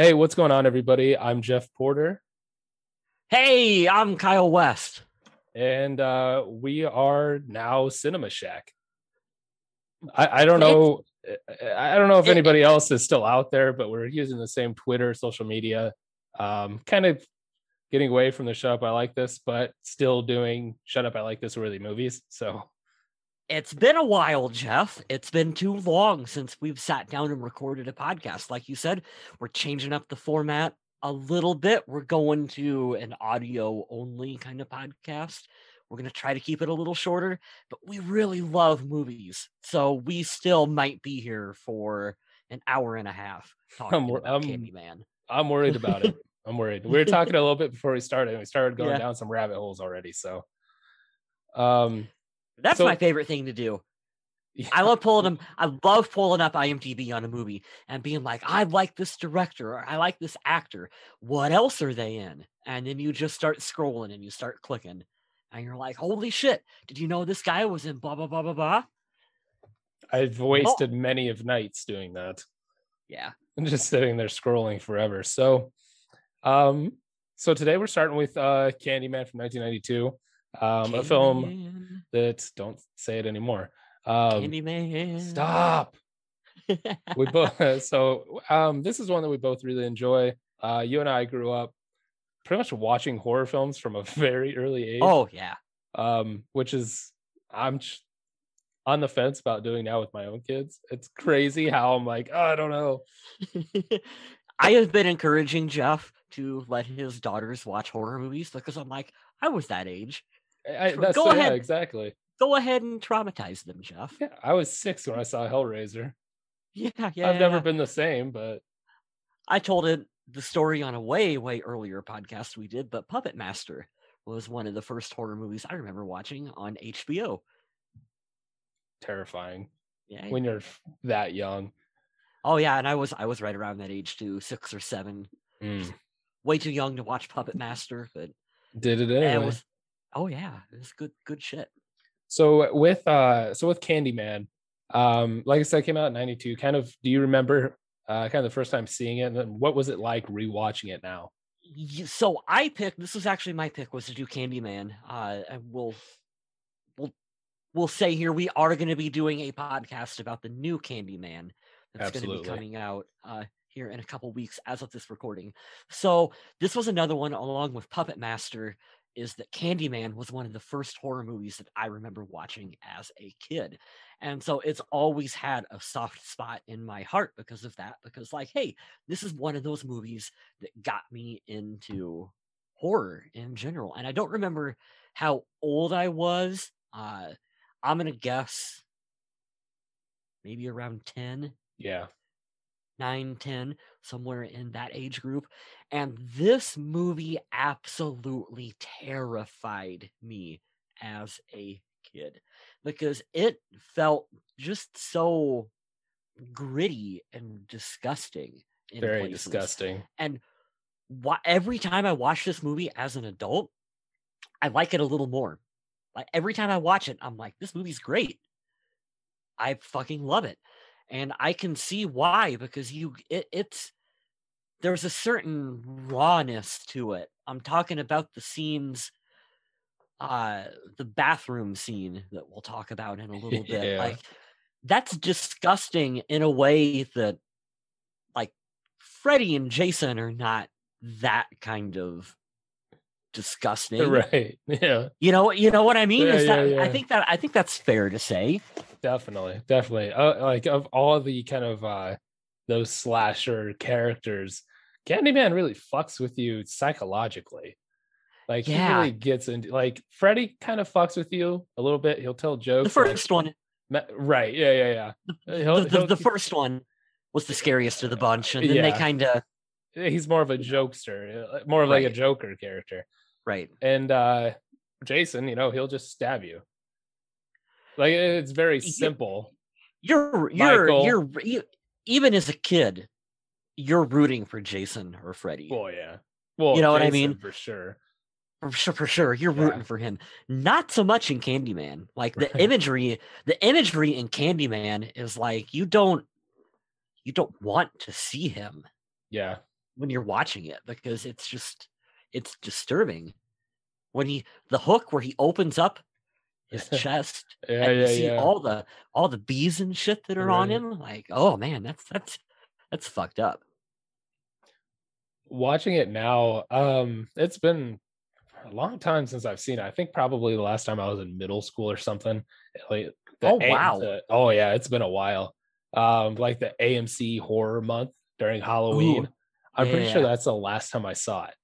Hey, what's going on, everybody? I'm Jeff Porter, Hey, I'm Kyle West. and uh, we are now Cinema Shack. I, I don't know. I don't know if anybody else is still out there, but we're using the same Twitter, social media, um, kind of getting away from the shut up. I like this, but still doing shut up. I like this worthy movies. So It's been a while, Jeff. It's been too long since we've sat down and recorded a podcast. Like you said, we're changing up the format a little bit. We're going to an audio only kind of podcast. We're going to try to keep it a little shorter, but we really love movies. So we still might be here for an hour and a half talking wor- about I'm- Candyman. I'm worried about it. I'm worried. We were talking a little bit before we started, and we started going Yeah. down some rabbit holes already. So, um, That's So- my favorite thing to do. yeah. I love pulling them. I love pulling up IMDb on a movie and being like, I like this director or I like this actor. What else are they in? And then you just start scrolling and you start clicking. And you're like, holy shit, did you know this guy was in blah, blah, blah, blah, blah? I've wasted many of nights doing that. Yeah. and just sitting there scrolling forever. So, um, so today we're starting with uh Candyman from 1992, um, a film that don't say it anymore. Um, Candyman. stop. We both so um this is one that we both really enjoy. Uh, you and I grew up pretty much watching horror films from a very early age. oh, yeah. um, which is I'm ch- on the fence about doing now with my own kids. It's crazy how I'm like, oh, I don't know. I have been encouraging Jeff to let his daughters watch horror movies because I'm like, I was that age. I, that's go yeah, ahead. exactly. Go ahead and traumatize them, Jeff. Yeah, I was six when I saw Hellraiser. Yeah, yeah. I've never been the same, but I told it the story on a way, way earlier podcast we did, but Puppet Master was one of the first horror movies I remember watching on HBO. terrifying Yeah. when you're that young. oh yeah, and I was I was right around that age too, six or seven. Mm. Way too young to watch Puppet Master, but Did it yeah, anyway. it was. Oh yeah, it's good, good shit. So with uh, so with Candyman, um, like I said, it came out in '92. Kind of, do you remember uh, kind of the first time seeing it, and then what was it like rewatching it now? So I picked. This was actually my pick was to do Candyman. Uh, and we'll we'll we'll say here we are going to be doing a podcast about the new Candyman that's going to be coming out uh, here in a couple weeks as of this recording. So this was another one along with Puppet Master. Is that Candyman was one of the first horror movies that I remember watching as a kid. And so it's always had a soft spot in my heart because of that. Because, like, hey, this is one of those movies that got me into horror in general. And I don't remember how old I was. Uh, I'm going to guess maybe around 10, Yeah, 9, 10, somewhere in that age group. And this movie absolutely terrified me as a kid because it felt just so gritty and disgusting. In very places disgusting. and wha- every time I watch this movie as an adult, I like it a little more. Like every time I watch it, I'm like, this movie's great. I fucking love it, and I can see why because you it, it's there's a certain rawness to it. I'm talking about the scenes, uh, the bathroom scene that we'll talk about in a little bit. Yeah. Like that's disgusting in a way that like Freddy and Jason are not that kind of disgusting. Right. Yeah. You know, you know what I mean? Yeah, Is that, yeah, yeah. I think that I think that's fair to say. Definitely. Definitely. Uh, like of all the kind of uh those slasher characters, Candyman really fucks with you psychologically. Like he really gets into like Freddy kind of fucks with you a little bit. He'll tell jokes. The like- first one, Ma- right. Yeah, yeah, yeah. the, He'll- the, he'll- the first one was the scariest of the bunch, and then they kind of he's more of a jokester, uh, more of like a Joker character. right. And uh Jason, you know, he'll just stab you. Like it's very simple. You're you're Michael. you're you, even as a kid, you're rooting for Jason or Freddy. Well, yeah. Well, You know what I mean? For sure. For sure, for sure, you're Yeah. rooting for him. Not so much in Candyman. Like the Right. imagery, the imagery in Candyman is like you don't, you don't want to see him. Yeah. when you're watching it because it's just it's disturbing when he the hook where he opens up his chest yeah, and yeah, you see yeah. all the all the bees and shit that are on him like oh man that's that's that's fucked up Watching it now, um, it's been a long time since I've seen it. I think probably the last time I was in middle school or something. Like Oh, wow. the- oh yeah, it's been a while. Um, like the AMC horror month during Halloween. I'm pretty sure that's the last time I saw it.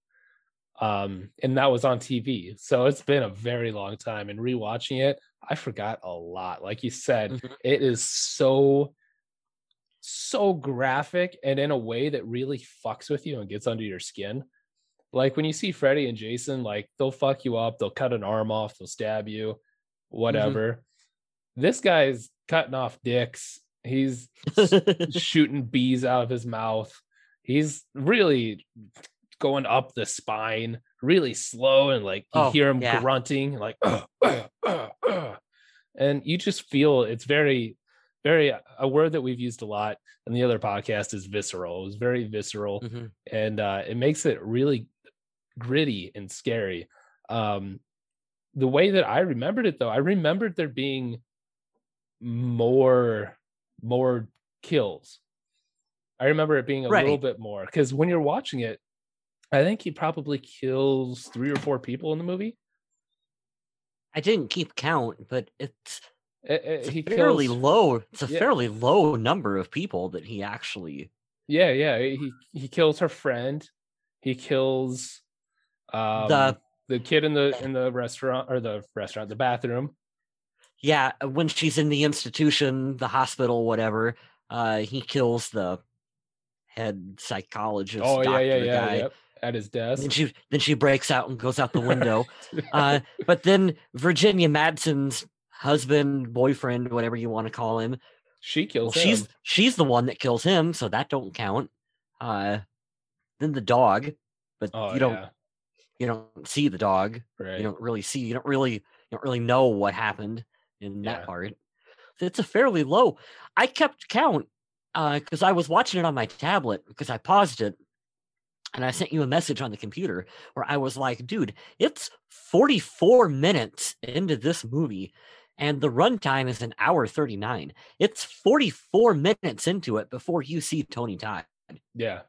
Um, and that was on TV. So it's been a very long time. And rewatching it, I forgot a lot. Like you said, Mhm. it is so so graphic and in a way that really fucks with you and gets under your skin. Like when you see Freddy and Jason, like they'll fuck you up, they'll cut an arm off, they'll stab you, whatever. This guy's cutting off dicks. He's shooting bees out of his mouth. He's really going up the spine, really slow, and like you Oh, hear him yeah. grunting, like, "Ugh, ugh, ugh, ugh." and you just feel it's very, very a word that we've used a lot in the other podcast is visceral. It was very visceral, Mhm. and uh, it makes it really gritty and scary. Um, the way that I remembered it, though, I remembered there being more more kills. I remember it being a little bit more because when you're watching it, I think he probably kills three or four people in the movie. i didn't keep count but it's Eh, eh, it's a fairly kills, low it's a Yeah. fairly low number of people that he actually yeah, yeah. He he kills her friend. He kills um, The- the kid in the in the restaurant or the restaurant, the bathroom. yeah when she's in the institution the hospital whatever uh he kills the head psychologist oh yeah, yeah, yeah, yep. At his desk. then she then she breaks out and goes out the window uh but then virginia madsen's husband boyfriend whatever you want to call him she well, kills she's him. she's the one that kills him so that don't count uh then the dog but Oh you don't yeah, you don't see the dog right. you don't really see you don't really you don't really know what happened in that Yeah. part it's a fairly low i kept count uh because i was watching it on my tablet because i paused it and i sent you a message on the computer where i was like dude it's 44 minutes into this movie and the runtime is an hour 39 it's 44 minutes into it before you see tony todd Yeah.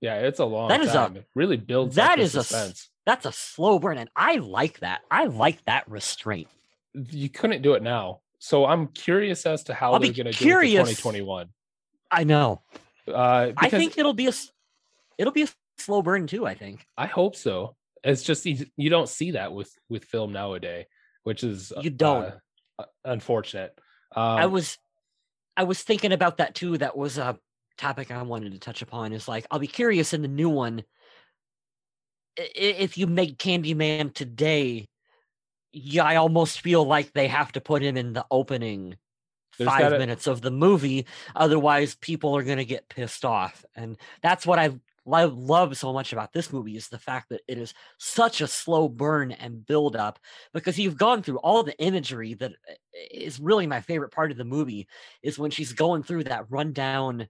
Yeah, it's a long That is a- it really builds that is a suspense. that's a slow burn and i like that i like that restraint You couldn't do it now. So I'm curious as to how I'll they're going to do it for 2021. i know Uh, I think it'll be a it'll be a slow burn too. I think I hope so. It's just you, you don't see that with with film nowadays, which is You don't. uh, uh, unfortunate. Um, I was I was thinking about that too. That was a topic I wanted to touch upon. Is like I'll be curious in the new one if you make Candyman today. Yeah, I almost feel like they have to put him in the opening There's five gotta- minutes of the movie, otherwise people are gonna get pissed off. And that's what I lo- love so much about this movie is the fact that it is such a slow burn and build up because you've gone through all the imagery that uh, really my favorite part of the movie is when she's going through that rundown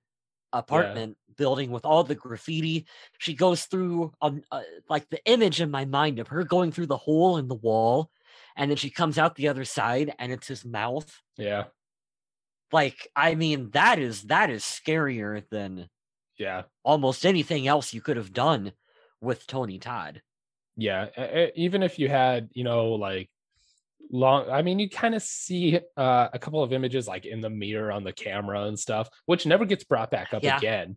apartment building with all the graffiti. She goes through um, uh, like the image in my mind of her going through the hole in the wall and then she comes out the other side and it's his mouth. Yeah, like i mean that is that is scarier than yeah, almost anything else you could have done with tony todd yeah. Even if you had, you know, like long, I mean, you kind of see uh, a couple of images like in the mirror on the camera and stuff, which never gets brought back up Yeah. again.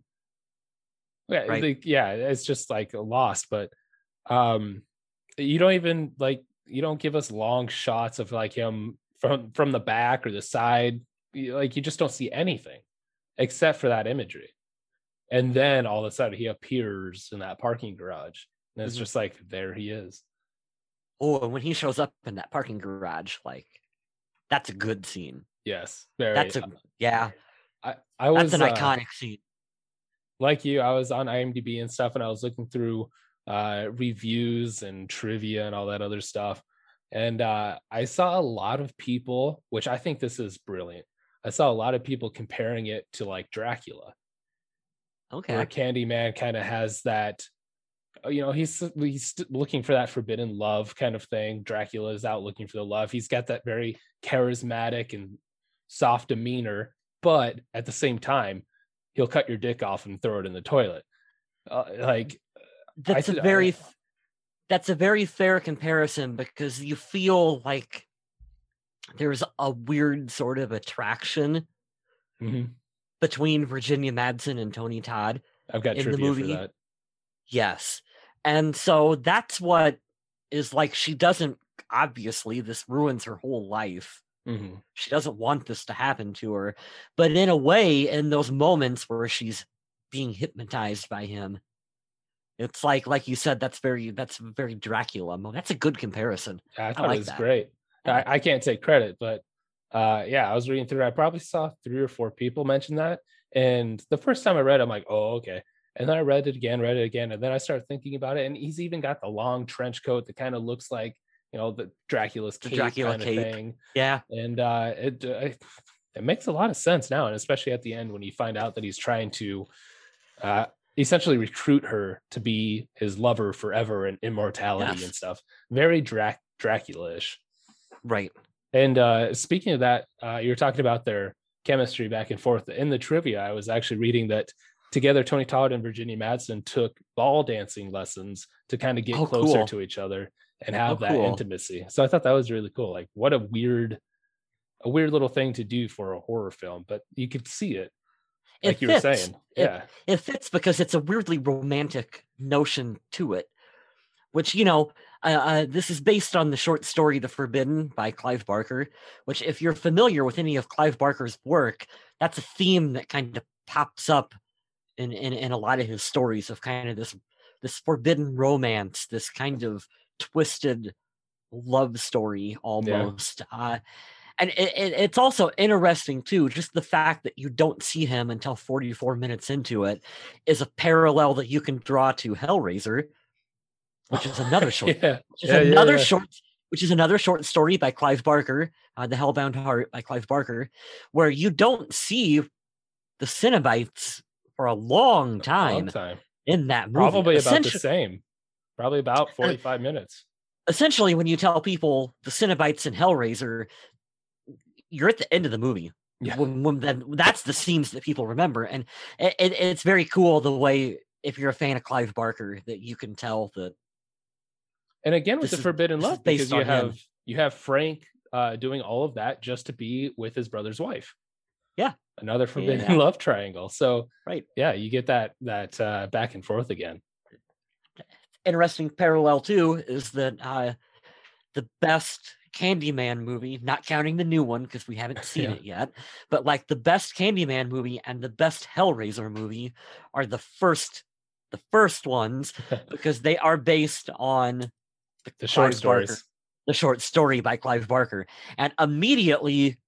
Yeah, Right. like, yeah, it's just like lost. But um, you don't even like you don't give us long shots of like him from from the back or the side. Like you just don't see anything except for that imagery. And then all of a sudden he appears in that parking garage. And it's Mhm. just like there he is. oh and when he shows up in that parking garage like that's a good scene Yes. Very that's a yeah I, I was that's an uh, iconic scene like you, I was on IMDb and stuff, and I was looking through uh, reviews and trivia and all that other stuff. And uh, I saw a lot of people, which I think this is brilliant. I saw a lot of people comparing it to like Dracula. Okay. where Candyman kind of has that. uh, You know, he's he's looking for that forbidden love kind of thing. Dracula is out looking for the love. He's got that very charismatic and soft demeanor, but at the same time, he'll cut your dick off and throw it in the toilet. Uh, like That's a said- I- very that's a very fair comparison because you feel like there's a weird sort of attraction mhm, between Virginia Madsen and Tony Todd. I've got in the movie, that. Yes. And so that's what is like she doesn't obviously this ruins her whole life. Mhm. She doesn't want this to happen to her. But in a way, in those moments where she's being hypnotized by him, it's like like you said, that's very that's very Dracula. That's a good comparison. I thought like it was that. great. I, I can't take credit, but uh, yeah, I was reading through. I probably saw three or four people mention that, and the first time I read, it, I'm like, oh, okay. And then I read it again, read it again, and then I started thinking about it. And he's even got the long trench coat that kind of looks like, you know, the Dracula's The cape Dracula kind of thing. Yeah. And uh, it uh, it makes a lot of sense now, and especially at the end when you find out that he's trying to uh, essentially recruit her to be his lover forever and immortality Yes. and stuff. Very Drac Dracula-ish. Right. And uh, speaking of that, uh, you were talking about their chemistry back and forth. In the trivia, I was actually reading that together, Tony Todd and Virginia Madsen took ball dancing lessons to kind of get Oh, closer cool. to each other and have Oh, that cool. intimacy. So I thought that was really cool. Like, what a weird, a weird little thing to do for a horror film, but you could see it, It like you were saying. It- yeah, it fits because it's a weirdly romantic notion to it which you know uh, uh, this is based on the short story the forbidden by clive barker which if you're familiar with any of clive barker's work that's a theme that kind of pops up in, in in a lot of his stories of kind of this this forbidden romance this kind of twisted love story almost uh and it, it, it's also interesting too just the fact that you don't see him until 44 minutes into it is a parallel that you can draw to hellraiser which is another short yeah, which is Yeah, another yeah. short which is another short story by clive barker uh, the hellbound heart by clive barker where you don't see the Cenobites for a long Long time time, in that movie probably about the same, probably about forty-five minutes. essentially when you tell people the Cenobites and Hellraiser, you're at the end of the movie. Yeah. When, when then that's the scenes that people remember, and it, it, it's very cool the way if you're a fan of Clive Barker that you can tell that and again with This the is- forbidden love because you on him. have you have frank uh doing all of that just to be with his brother's wife Yeah. another forbidden Yeah. love triangle so Right. yeah you get that that uh back and forth again interesting parallel too is that uh, the best Candyman movie, not counting the new one because we haven't seen Yeah. it yet, but like the best Candyman movie and the best Hellraiser movie are the first, the first ones because they are based on the short Clive Barker. the short story by Clive Barker, and immediately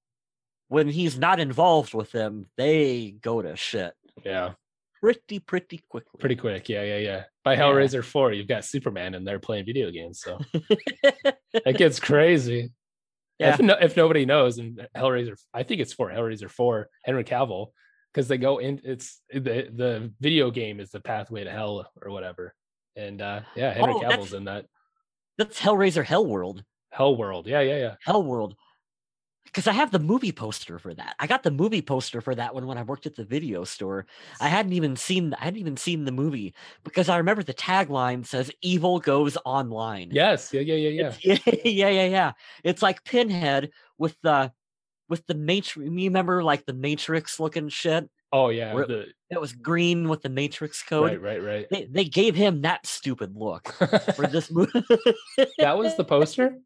when he's not involved with them, they go to shit. Yeah. Pretty pretty quickly. pretty quick. Yeah yeah yeah. By Yeah. hellraiser 4 you've got superman in there playing video games so. It gets crazy. Yeah. if, no, if nobody knows and hellraiser i think it's for hellraiser 4 henry cavill because they go in it's the the video game is the pathway to hell or whatever. And uh yeah henry Oh, cavill's in that That's Hellraiser Hellworld. hell world yeah yeah yeah Hell World. Because I have the movie poster for that. I got the movie poster for that one when I worked at the video store. I hadn't even seen I hadn't even seen the movie because I remember the tagline says "Evil goes online." yes yeah yeah yeah yeah yeah, yeah, yeah. It's like Pinhead with the with the matrix. You remember like the Matrix looking shit? Oh yeah Where- the, It was green with the Matrix code. right right right They they gave him that stupid look for this movie. that was the poster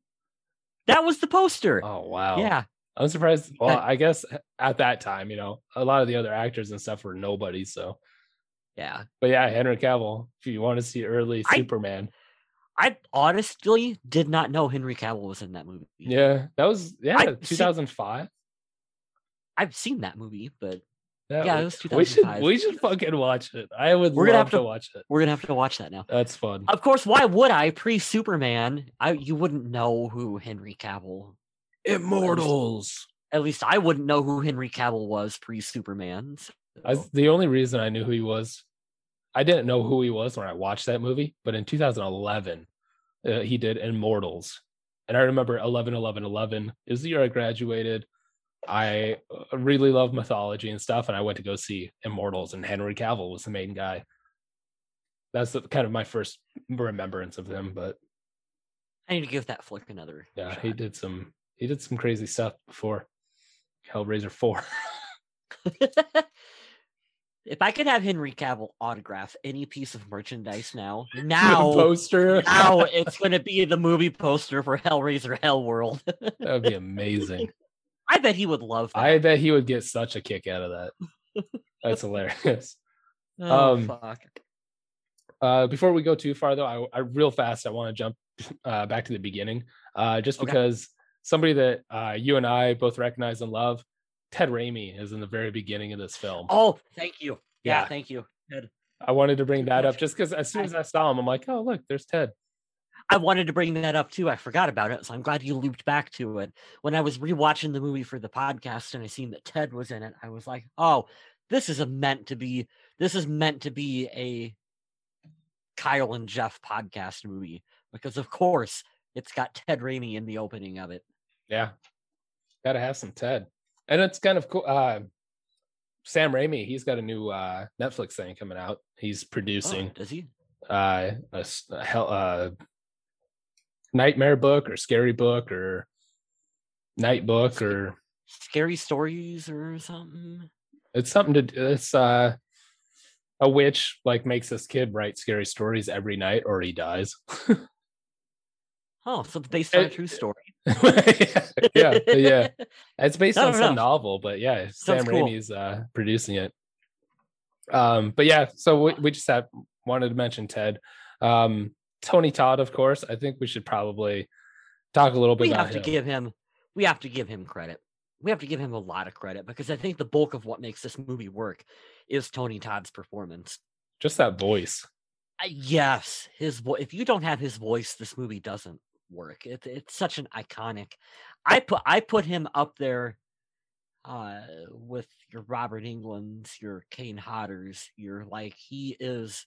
that was the poster. oh wow Yeah. i'm surprised well That- i guess at that time you know a lot of the other actors and stuff were nobody so Yeah. but yeah henry cavill if you want to see early I- superman I honestly did not know Henry Cavill was in that movie. yeah that was yeah I- see- 2005 I've seen that movie, but That Yeah, we- it was we should we should fucking watch it. I would We're love gonna have to, to- watch it. we're gonna have to watch that now. That's fun. Of course, why would I? Pre Superman, I you wouldn't know who Henry Cavill. Immortals. At least I wouldn't know who Henry Cavill was pre Superman. I, So, the only reason I knew who he was, I didn't know who he was when I watched that movie, but in 2011, uh, he did Immortals. And I remember 11, 11, 11 is the year I graduated. I uh, really love mythology and stuff, and I went to go see Immortals, and Henry Cavill was the main guy. That's the, kind of my first remembrance of him, but I need to give that flick another. yeah, he did some he did some crazy stuff before Hellraiser 4. if I could have Henry Cavill autograph any piece of merchandise now, now, poster. now it's going to be the movie poster for Hellraiser Hellworld. that would be amazing. I bet he would love that. I bet he would get such a kick out of that. That's hilarious. oh, um, fuck. Uh, before we go too far, though, I, I real fast I want to jump uh, back to the beginning, uh, just Okay. because somebody that uh, you and I both recognize and love, Ted Raimi, is in the very beginning of this film. Oh, thank you. Yeah, Yeah. thank you. Good. I wanted to bring that up just because as soon as I saw him, I'm like, oh look, there's Ted. I wanted to bring that up too. I forgot about it, so I'm glad you looped back to it. When I was rewatching the movie for the podcast and I seen that Ted was in it, I was like, "Oh, this is a meant to be. This is meant to be a Kyle and Jeff podcast movie because, of course, it's got Ted Raimi in the opening of it." Yeah, gotta have some Ted, and it's kind of cool. Uh, Sam Raimi, he's got a new uh, Netflix thing coming out. He's Oh, producing does he? uh, a, a hell, uh, nightmare book or scary book or night book or Scary stories or something? it's something to d- it's uh a witch like makes this kid write scary stories every night or he dies Oh, so it's based on a true story. yeah yeah it's based on some no. novel but yeah sam Sounds cool. raimi's uh producing it um but yeah so we, we just have wanted to mention ted um tony todd of course. I think we should probably talk a little bit we about have to him. give him we have to give him credit. We have to give him a lot of credit because i think the bulk of what makes this movie work is tony todd's performance. Just that voice. Uh, yes his voice if you don't have his voice this movie doesn't work. It, it's such an iconic i put i put him up there uh with your robert englunds your kane hodders your like he is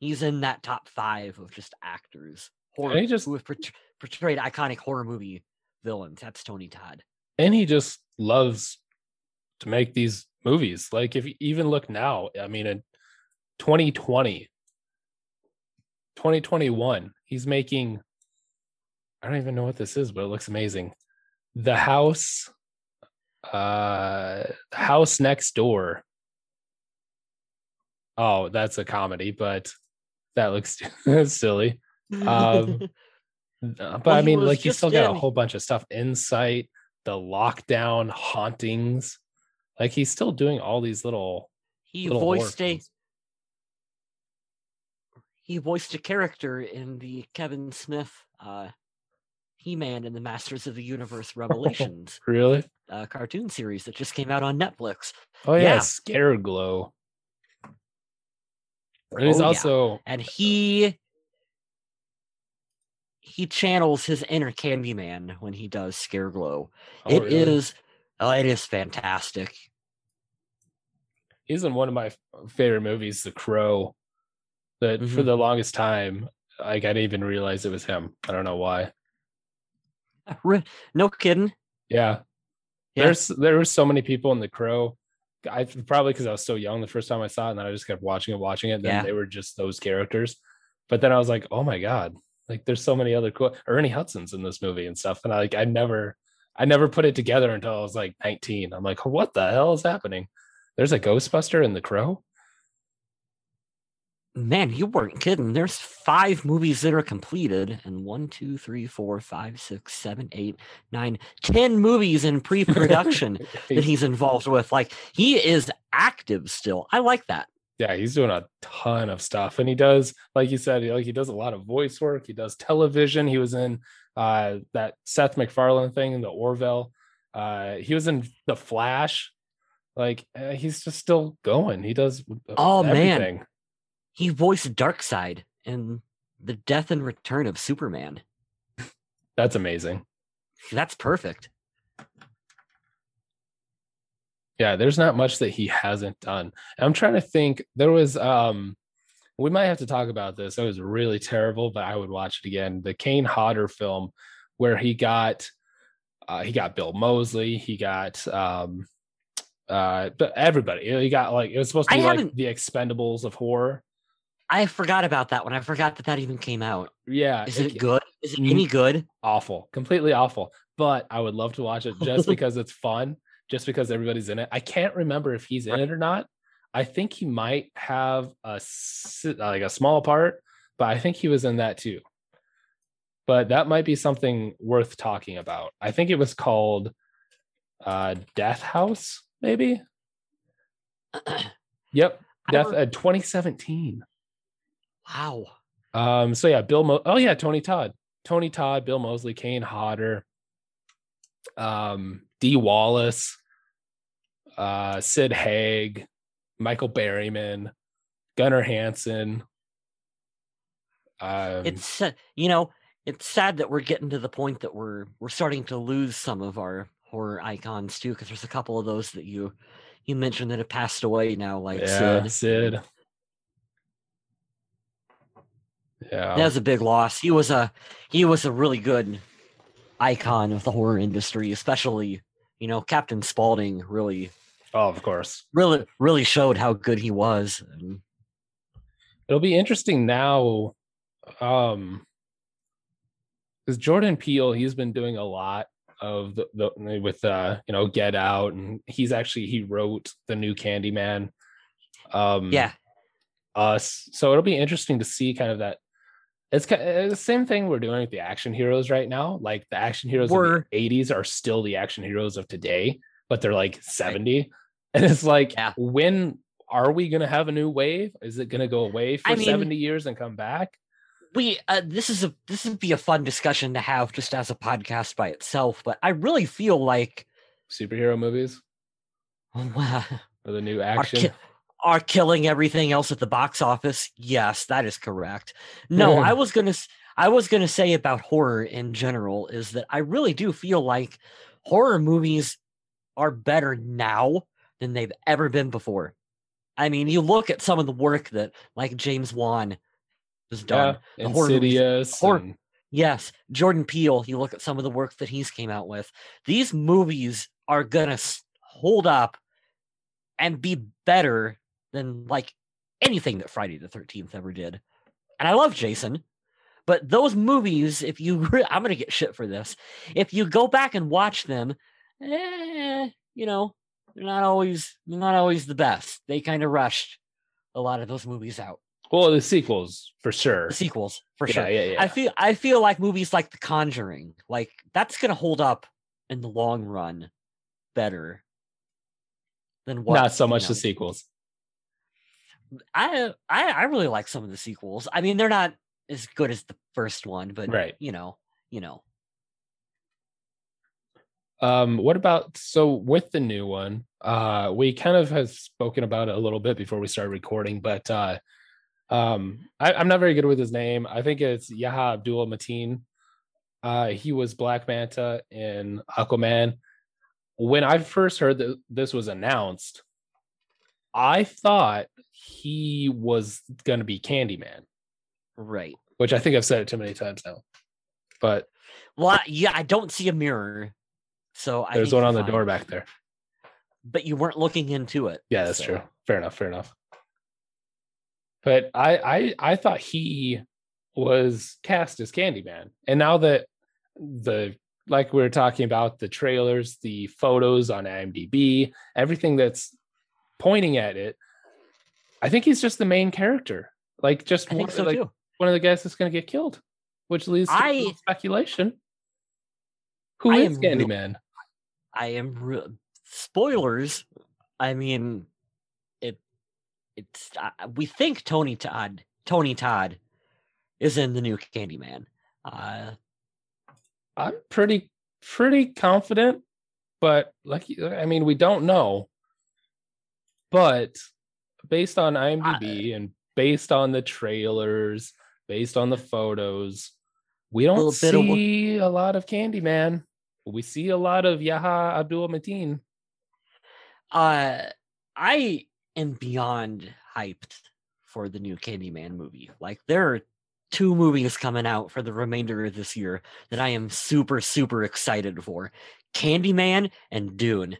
he's in that top five of just actors horror he just- who have portray- portrayed iconic horror movie villains that's tony todd and he just loves to make these movies. Like if you even look now, I mean in 2020, 2021, he's making I don't even know what this is, but it looks amazing. The house uh house next door. Oh, that's a comedy, but that looks silly. Um, Uh, but Well, I mean, like he's just still got a whole bunch of stuff. Insight, the lockdown, hauntings. Like he's still doing all these little. he little voiced a he voiced a character in the kevin smith uh he-man and the masters of the universe revelations Really? uh, cartoon series that just came out on netflix Oh yeah, Yeah. Scare Glow. And he's Oh, yeah. also and he he channels his inner Candyman when he does Scareglow. oh, It really? is, oh, it is fantastic. He's in one of my favorite movies, The Crow. That for Mhm. the longest time, like I didn't even realize it was him. I don't know why. No kidding. Yeah. Yeah. There's there were so many people in The Crow. I probably because I was so young the first time I saw it, and then I just kept watching it, watching it. And then Yeah. they were just those characters. But then I was like, oh my god, like there's so many other cool Ernie Hudson's in this movie and stuff. And I like I never I never put it together until I was like 19. I'm like, what the hell is happening? There's a Ghostbuster in The Crow. Man, you weren't kidding. There's five movies that are completed, and one, two, three, four, five, six, seven, eight, nine, ten movies in pre-production that he's involved with. Like he is active still. I like that. yeah, he's doing a ton of stuff, and he does, like you said, like he does a lot of voice work. He does television. He was in uh, that Seth MacFarlane thing in the Orville. Uh, he was in The Flash. Like uh, he's just still going. He does. uh, Oh, man. He voiced Darkseid in the Death and Return of Superman. that's amazing. That's perfect. Yeah, there's not much that he hasn't done. I'm trying to think. There was um we might have to talk about this. It was really terrible, but I would watch it again. The Kane Hodder film where he got uh, he got Bill Moseley, he got um uh but everybody. He got like it was supposed to be like the expendables of horror. I forgot about that one. I forgot that that even came out. Yeah. Is it it- good? Is it any good? awful, completely awful. But I would love to watch it just because it's fun, just because everybody's in it. I can't remember if he's in it or not. I think he might have a like a small part, but I think he was in that too. But that might be something worth talking about. I think it was called uh Death House, maybe. Yep, Death uh, 2017. Wow. Um, so yeah, Bill. Mo- oh yeah, Tony Todd, Tony Todd, Bill Moseley, Kane Hodder, um, Dee Wallace, uh, Sid Haig, Michael Berryman, Gunnar Hansen. Um, It's sa- you know, it's sad that we're getting to the point that we're we're starting to lose some of our horror icons too, because there's a couple of those that you you mentioned that have passed away now, like yeah, Sid. Sid. Yeah, That was a big loss. He was a he was a really good icon of the horror industry, especially you know Captain Spaulding really oh, of course. really really showed how good he was. It'll be interesting now um because jordan peele he's been doing a lot of the, the with uh you know get out and he's actually he wrote the new candyman um yeah, us so it'll be interesting to see kind of that it's kind of the same thing we're doing with the action heroes right now. Like the action heroes We're- of the 80s are still the action heroes of today but they're like 70 and it's like Yeah. when are we going to have a new wave? Is it going to go away for I mean- 70 years and come back? We uh, this is a this would be a fun discussion to have just as a podcast by itself. But I really feel like superhero movies? Wow, or the new action? ki- are killing everything else at the box office. Yes, that is correct. No, I mm-hmm. was gonna s- I was gonna say about horror in general is that I really do feel like horror movies are better now than they've ever been before. I mean, you look at some of the work that like James Wan has done. yeah the horror movies- insidious horror- Yes, Jordan Peele, you look at some of the work that he's came out with. These movies are going to hold up and be better than like anything that Friday the 13th ever did. And I love Jason, but those movies if you re- I'm going to get shit for this. If you go back and watch them, eh, you know, they're not always they're not always the best. They kind of rushed a lot of those movies out. well the sequels for sure The sequels, for yeah, sure. yeah yeah I feel I feel like movies like The Conjuring, like that's gonna hold up in the long run better than what not so much know, the sequels I, I I really like some of the sequels. I mean, they're not as good as the first one, but Right. you know, you know. um what about so with the new one uh we kind of have spoken about it a little bit before we started recording but uh um I, i'm not very good with his name i think it's yaha abdul mateen uh he was black manta in aquaman when i first heard that this was announced i thought he was going to be candyman Right. which i think i've said it too many times now but Well, yeah, I don't see a mirror, so I there's one on the door back there But you weren't looking into it. Yeah, that's so- true. Fair enough. Fair enough. But I, I, I thought he was cast as Candyman, and now that the like we were talking about the trailers, the photos on IMDb, everything that's pointing at it, I think he's just the main character. Like just one, so like one of the guys that's going to get killed, which leads to I- speculation. Who I is real- Candyman? I am spoilers. I mean, it it's uh, we think Tony Todd Tony Todd is in the new Candyman. Uh, I'm pretty pretty confident, but like I mean, we don't know. But based on IMDb and based on the trailers, based on the photos, we don't bit of see a lot of Candyman. We see a lot of Yaha Abdul Mateen. Uh, I am beyond hyped for the new Candyman movie. Like there are two movies coming out for the remainder of this year that I am super super excited for. Candyman and Dune.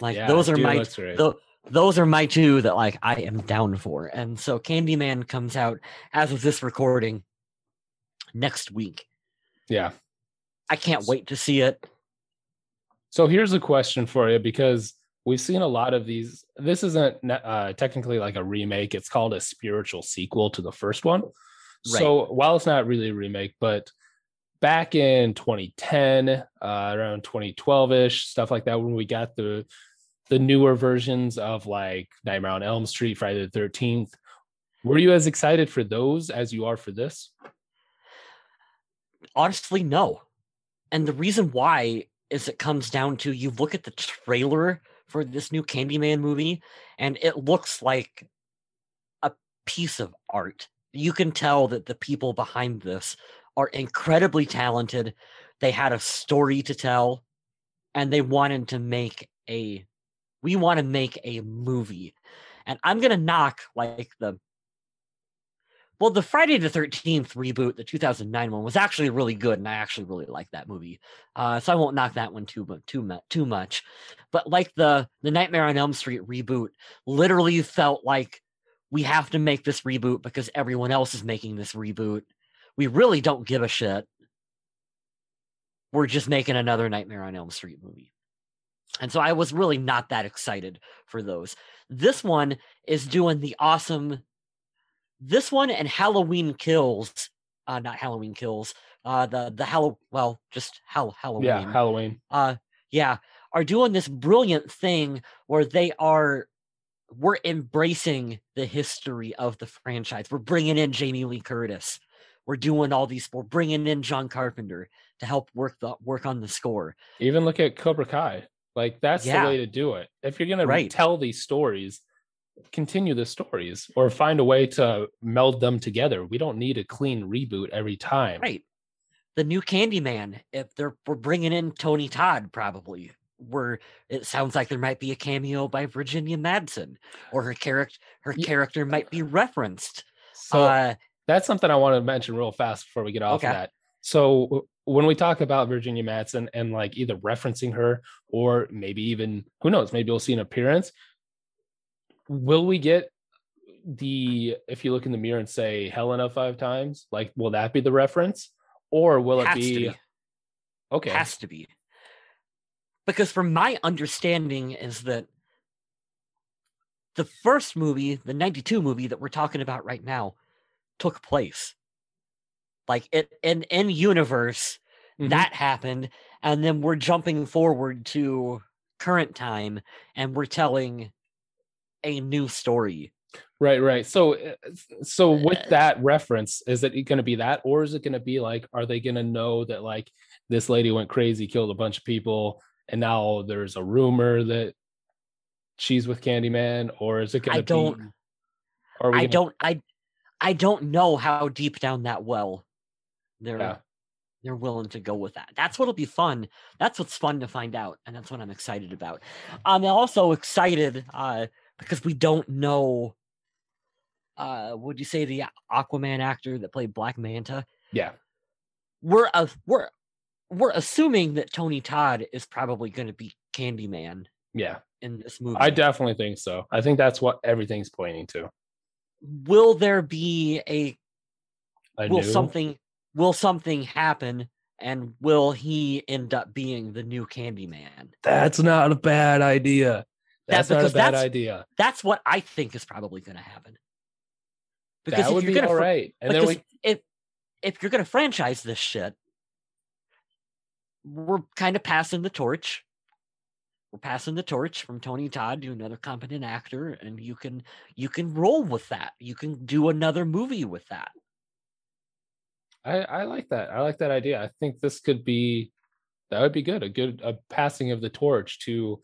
Like Yeah, those are Dune my great. Tho- those are my two that like I am down for. And so Candyman comes out as of this recording next week. yeah. I can't wait to see it. So here's a question for you because we've seen a lot of these. This isn't uh, technically like a remake, it's called a spiritual sequel to the first one. So while it's not really a remake, but back in 2010, uh, around 2012 ish, stuff like that, when we got the the newer versions of like Nightmare on Elm Street, Friday the 13th, were you as excited for those as you are for this? Honestly, no. And the reason why is it comes down to you look at the trailer for this new Candyman movie, and it looks like a piece of art. You can tell that the people behind this are incredibly talented. They had a story to tell, and they wanted to make a we want to make a movie. And I'm gonna knock like the well, the Friday the 13th reboot, the 2009 one, was actually really good, and I actually really like that movie. Uh, so I won't knock that one too too too much. But like the the Nightmare on Elm Street reboot, literally felt like we have to make this reboot because everyone else is making this reboot. We really don't give a shit. We're just making another Nightmare on Elm Street movie. And so I was really not that excited for those. This one is doing the awesome this one and Halloween Kills, uh, not Halloween Kills, uh, the the Hallow, well, just Hall Halloween, Yeah, Halloween. uh, yeah, are doing this brilliant thing where they are, we're embracing the history of the franchise. We're bringing in Jamie Lee Curtis. We're doing all these. We're bringing in John Carpenter to help work the work on the score. Even look at Cobra Kai. Like that's Yeah. the way to do it. If you're gonna Right. tell these stories, continue the stories or find a way to meld them together. We don't need a clean reboot every time. Right. The new Candyman. If they're we're bringing in Tony Todd, probably. Where it sounds like there might be a cameo by Virginia Madsen, or her character her character might be referenced. So uh, that's something I want to mention real fast before we get off Okay. of that. So when we talk about Virginia Madsen and like either referencing her or maybe even who knows, maybe we'll see an appearance. Will we get the if you look in the mirror and say Helena five times, like will that be the reference? Or will it be be. okay? Has to be. Because from my understanding is that the first movie, the 92 movie that we're talking about right now, took place. Like it in in universe, Mhm. that happened, and then we're jumping forward to current time and we're telling a new story. Right, right. So, uh, so with Uh, that reference, is it going to be that, or is it going to be like, are they going to know that like this lady went crazy, killed a bunch of people, and now there's a rumor that she's with Candyman, or is it going I to don't- be? We I gonna- don't I I don't know how deep down that well they're Yeah. they're willing to go with that. That's what'll be fun. That's what's fun to find out, and that's what I'm excited about. I'm also excited uh, because we don't know. Uh, would you say the Aquaman actor that played Black Manta? Yeah, We're uh, we're we're assuming that Tony Todd is probably going to be Candyman yeah. in this movie. I definitely think so. I think that's what everything's pointing to. Will there be a? will knew. something will something happen and will he end up being the new candyman That's not a bad idea. That- That's not a bad that's- idea. that's what i think is probably going to happen because That would you're be gonna all right. And then we, if if you're going to franchise this shit we're kind of passing the torch we're passing the torch from tony todd to another competent actor and you can you can roll with that you can do another movie with that I, I like that. I like that idea. I think this could be that would be good. A good a passing of the torch to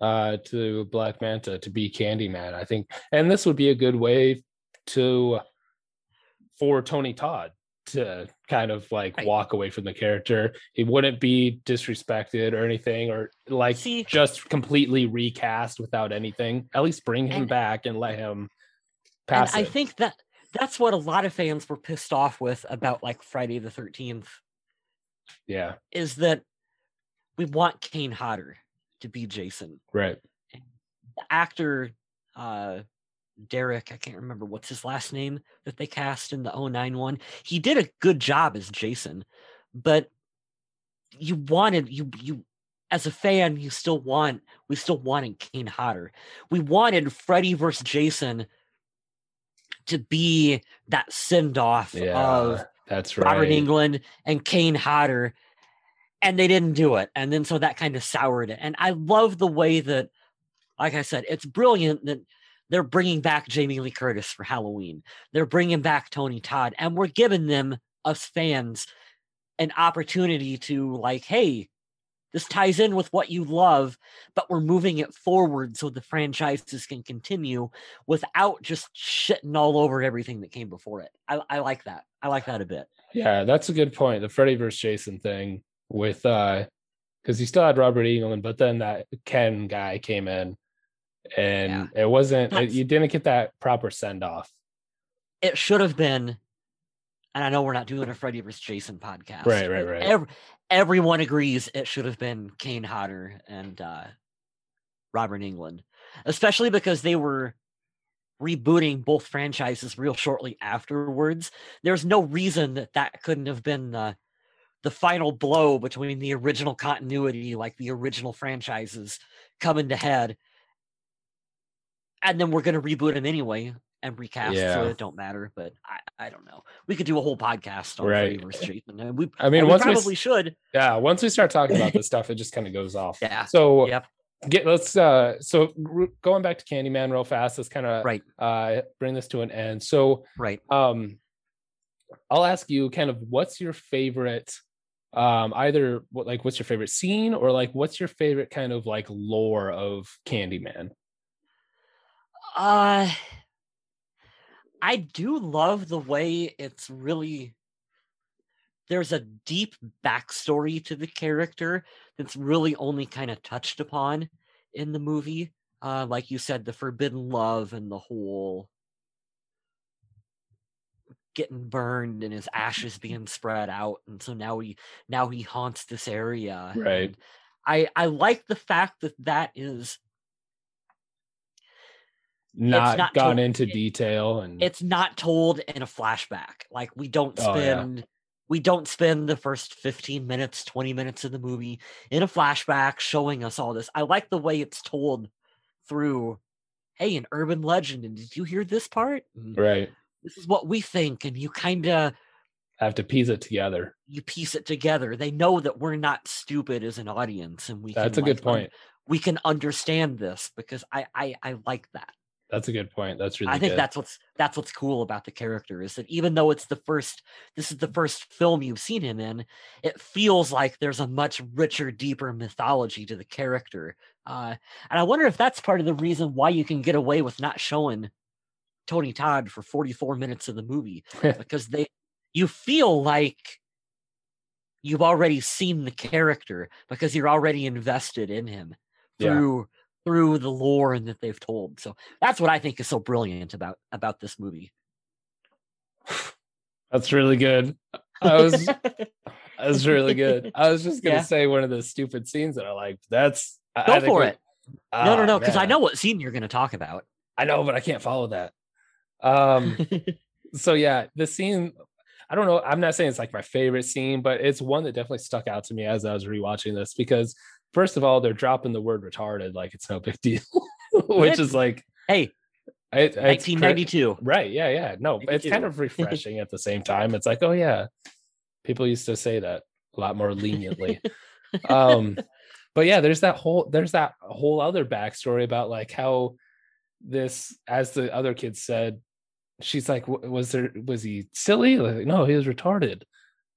uh to Black Manta to be Candyman. I think and this would be a good way to for Tony Todd to kind of like Right. walk away from the character. He wouldn't be disrespected or anything, or like See- just completely recast without anything. At least bring him And- back and let him and pass I think that that's what a lot of fans were pissed off with about like Friday the 13th yeah, is that we want Kane Hodder to be Jason. right. The actor uh Derek, I can't remember what's his last name that they cast in the 09 one. He did a good job as Jason, but you wanted you you as a fan, you still want we still wanted Kane Hodder. We wanted Freddy versus Jason to be that send off Yeah, of that's right. Robert Englund and Kane Hodder, and they didn't do it. And then so that kind of soured it. And I love the way that, like I said, it's brilliant that they're bringing back Jamie Lee Curtis for Halloween. They're bringing back Tony Todd, and we're giving them, us fans, an opportunity to, like, hey, this ties in with what you love, but we're moving it forward so the franchises can continue without just shitting all over everything that came before it. I, I like that. I like that a bit. Yeah, that's a good point. The Freddy versus Jason thing with uh because he still had Robert Englund, but then that Ken guy came in and it wasn't it, you didn't get that proper send off. It should have been, and I know we're not doing a Freddy vs. Jason podcast. Right, right, right. ev- everyone agrees it should have been Kane Hodder and uh, Robert Englund, especially because they were rebooting both franchises real shortly afterwards. There's no reason that that couldn't have been the the final blow between the original continuity, like the original franchises, coming to head. And then we're going to reboot them anyway and recast, Yeah. so it don't matter. But I, I don't know. We could do a whole podcast on Right. Freddy vs. Jason, and we, I mean, we once we probably should. Yeah, once we start talking about this stuff, it just kind of goes off. Yeah. So Yep. get let's uh so going back to Candyman real fast, let's kind of Right. uh bring this to an end. So Right. um I'll ask you kind of what's your favorite um either what like what's your favorite scene or like what's your favorite kind of like lore of Candyman? Uh I do love the way it's really there's a deep backstory to the character that's really only kind of touched upon in the movie. Uh like you said, the forbidden love and the whole getting burned and his ashes being spread out. And so now he now he haunts this area. Right. and I I like the fact that that is Not, not gone to- into detail and it's not told in a flashback. Like we don't Oh, yeah. spend we don't spend the first 15 minutes, 20 minutes of the movie in a flashback showing us all this. I like the way it's told through hey, an urban legend and did you hear this part? Mm, right. This is what we think and you kind of Have to piece it together. you piece it together. They know that we're not stupid as an audience and we That's a can, good like, un- point. we can understand this because I I I like that. That's a good point. That's really I think good. that's what's that's what's cool about the character is that even though it's the first this is the first film you've seen him in, it feels like there's a much richer, deeper mythology to the character. Uh, and I wonder if that's part of the reason why you can get away with not showing Tony Todd for 44 minutes of the movie because they you feel like you've already seen the character because you're already invested in him Yeah. Through the lore and that they've told. So that's what I think is so brilliant about about this movie. That's really good. I was that's really good. I was just gonna Yeah. say one of the stupid scenes that I liked. That's I- Go I think for it. no, no, Ah, no, because I know what scene you're going to talk about. I know, but I can't follow that. Um, so yeah, the scene. I don't know. I'm not saying it's like my favorite scene, but it's one that definitely stuck out to me as I was rewatching this because first of all, they're dropping the word retarded like it's no big deal, which is like hey, it, it's cra- 1992. Right. Yeah. Yeah. No, it's kind of refreshing at the same time. It's like, oh yeah, people used to say that a lot more leniently. um, but yeah, there's that whole there's that whole other backstory about like how this, as the other kids said, she's like, was there was he silly? Like, no, he was retarded.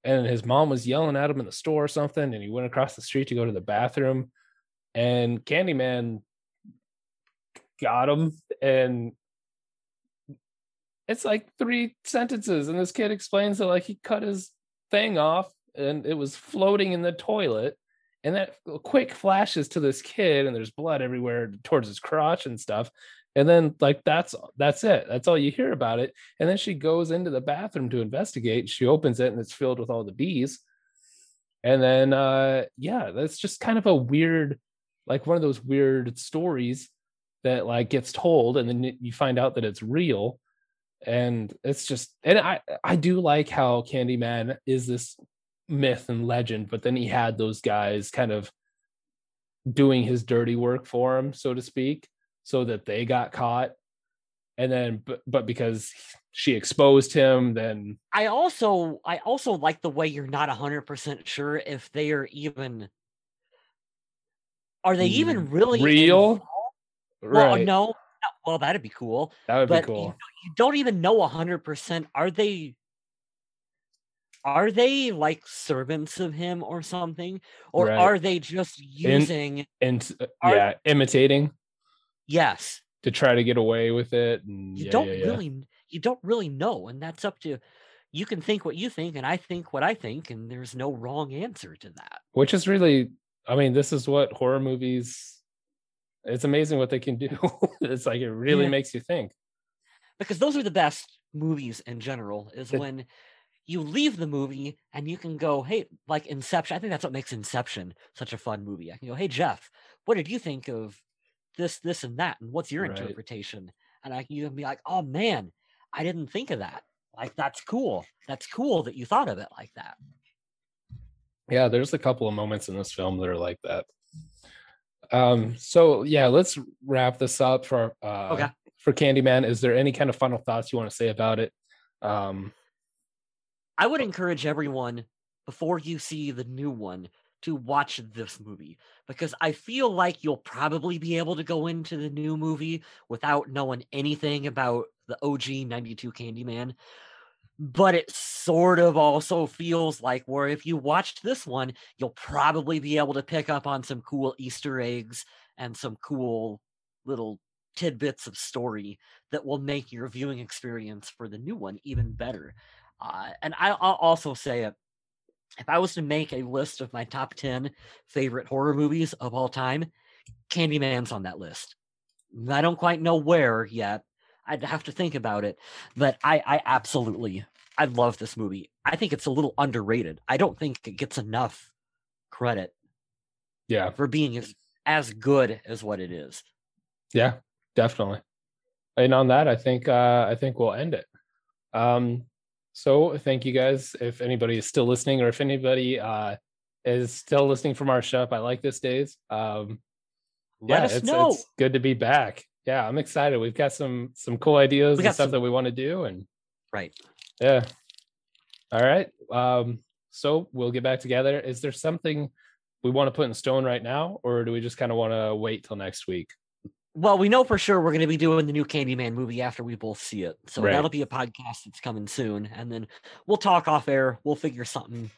And his mom was yelling at him in the store or something, and he went across the street to go to the bathroom, and Candyman got him and it's like three sentences, and this kid explains that like he cut his thing off and it was floating in the toilet. And that uh, quick flashes to this kid, and there's blood everywhere towards his crotch and stuff. And then like that's that's it. That's all you hear about it. And then she goes into the bathroom to investigate. She opens it and it's filled with all the bees. And then uh yeah, that's just kind of a weird, like one of those weird stories that like gets told, and then you find out that it's real and it's just and i i do like how candyman is this myth and legend but then he had those guys kind of doing his dirty work for him so to speak so that they got caught. And then but, but because she exposed him then i also i also like the way you're not 100% sure if they are even are they even really real? involved? well right. no well that'd be cool. That would but be cool. you, you don't even know 100% are they are they like servants of him or something? Or Right. are they just using and uh, yeah imitating yes. To try to get away with it and you yeah, don't yeah, really you don't really know and that's up to you can think what you think and i think what i think and there's no wrong answer to that. Which is really i mean this is what horror movies it's amazing what they can do. It's like it really Yeah. makes you think. Because those are the best movies in general is when you leave the movie and you can go hey like inception i think that's what makes inception such a fun movie. I can go hey jeff what did you think of this this and that and what's your Right. interpretation? And i you can be like oh man i didn't think of that. Like that's cool. That's cool that you thought of it like that. Yeah there's a couple of moments in this film that are like that. Um so yeah let's wrap this up for uh Okay. for candyman. Is there any kind of final thoughts you want to say about it? Um I would encourage everyone before you see the new one to watch this movie because I feel like you'll probably be able to go into the new movie without knowing anything about the OG 92 Candyman. But it sort of also feels like where if you watched this one, you'll probably be able to pick up on some cool Easter eggs and some cool little tidbits of story that will make your viewing experience for the new one even better. Uh, and I, I'll also say it. If I was to make a list of my top 10 favorite horror movies of all time, Candyman's on that list. I don't quite know where yet. I'd have to think about it. But I, I absolutely, I love this movie. I think it's a little underrated. I don't think it gets enough credit yeah for being as, as good as what it is. yeah definitely and on that i think uh i think we'll end it um so thank you guys if anybody is still listening or if anybody uh is still listening from our shop i like this days. Um Let yeah, us it's, know. it's good to be back. Yeah i'm excited. We've got some some cool ideas and stuff some- that we want to do and Right. yeah. All right um so we'll get back together. Is there something we want to put in stone right now or do we just kind of want to wait till next week Well, we know for sure we're going to be doing the new Candyman movie after we both see it. So Right. that'll be a podcast that's coming soon. And then we'll talk off air. We'll figure something.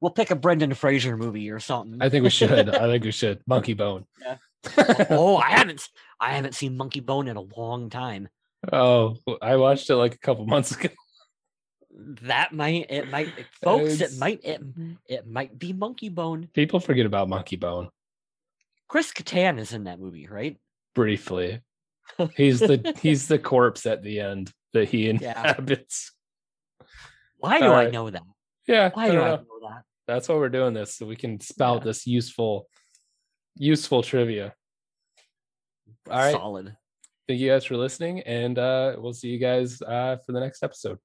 We'll pick a Brendan Fraser movie or something. i think we should i think we should monkey bone Yeah. oh, I haven't I haven't seen Monkey Bone in a long time. oh i watched it like a couple months ago That might it might folks, It's- it might it, it might be Monkey Bone. people forget about monkey bone Chris Kattan is in that movie, right? Briefly he's the he's the corpse at the end that he Yeah. inhabits Why do All I know that? yeah Why I do don't I know. know that? that's why we're doing this so we can spout Yeah. this useful useful trivia all right Solid. thank you guys for listening and uh we'll see you guys uh for the next episode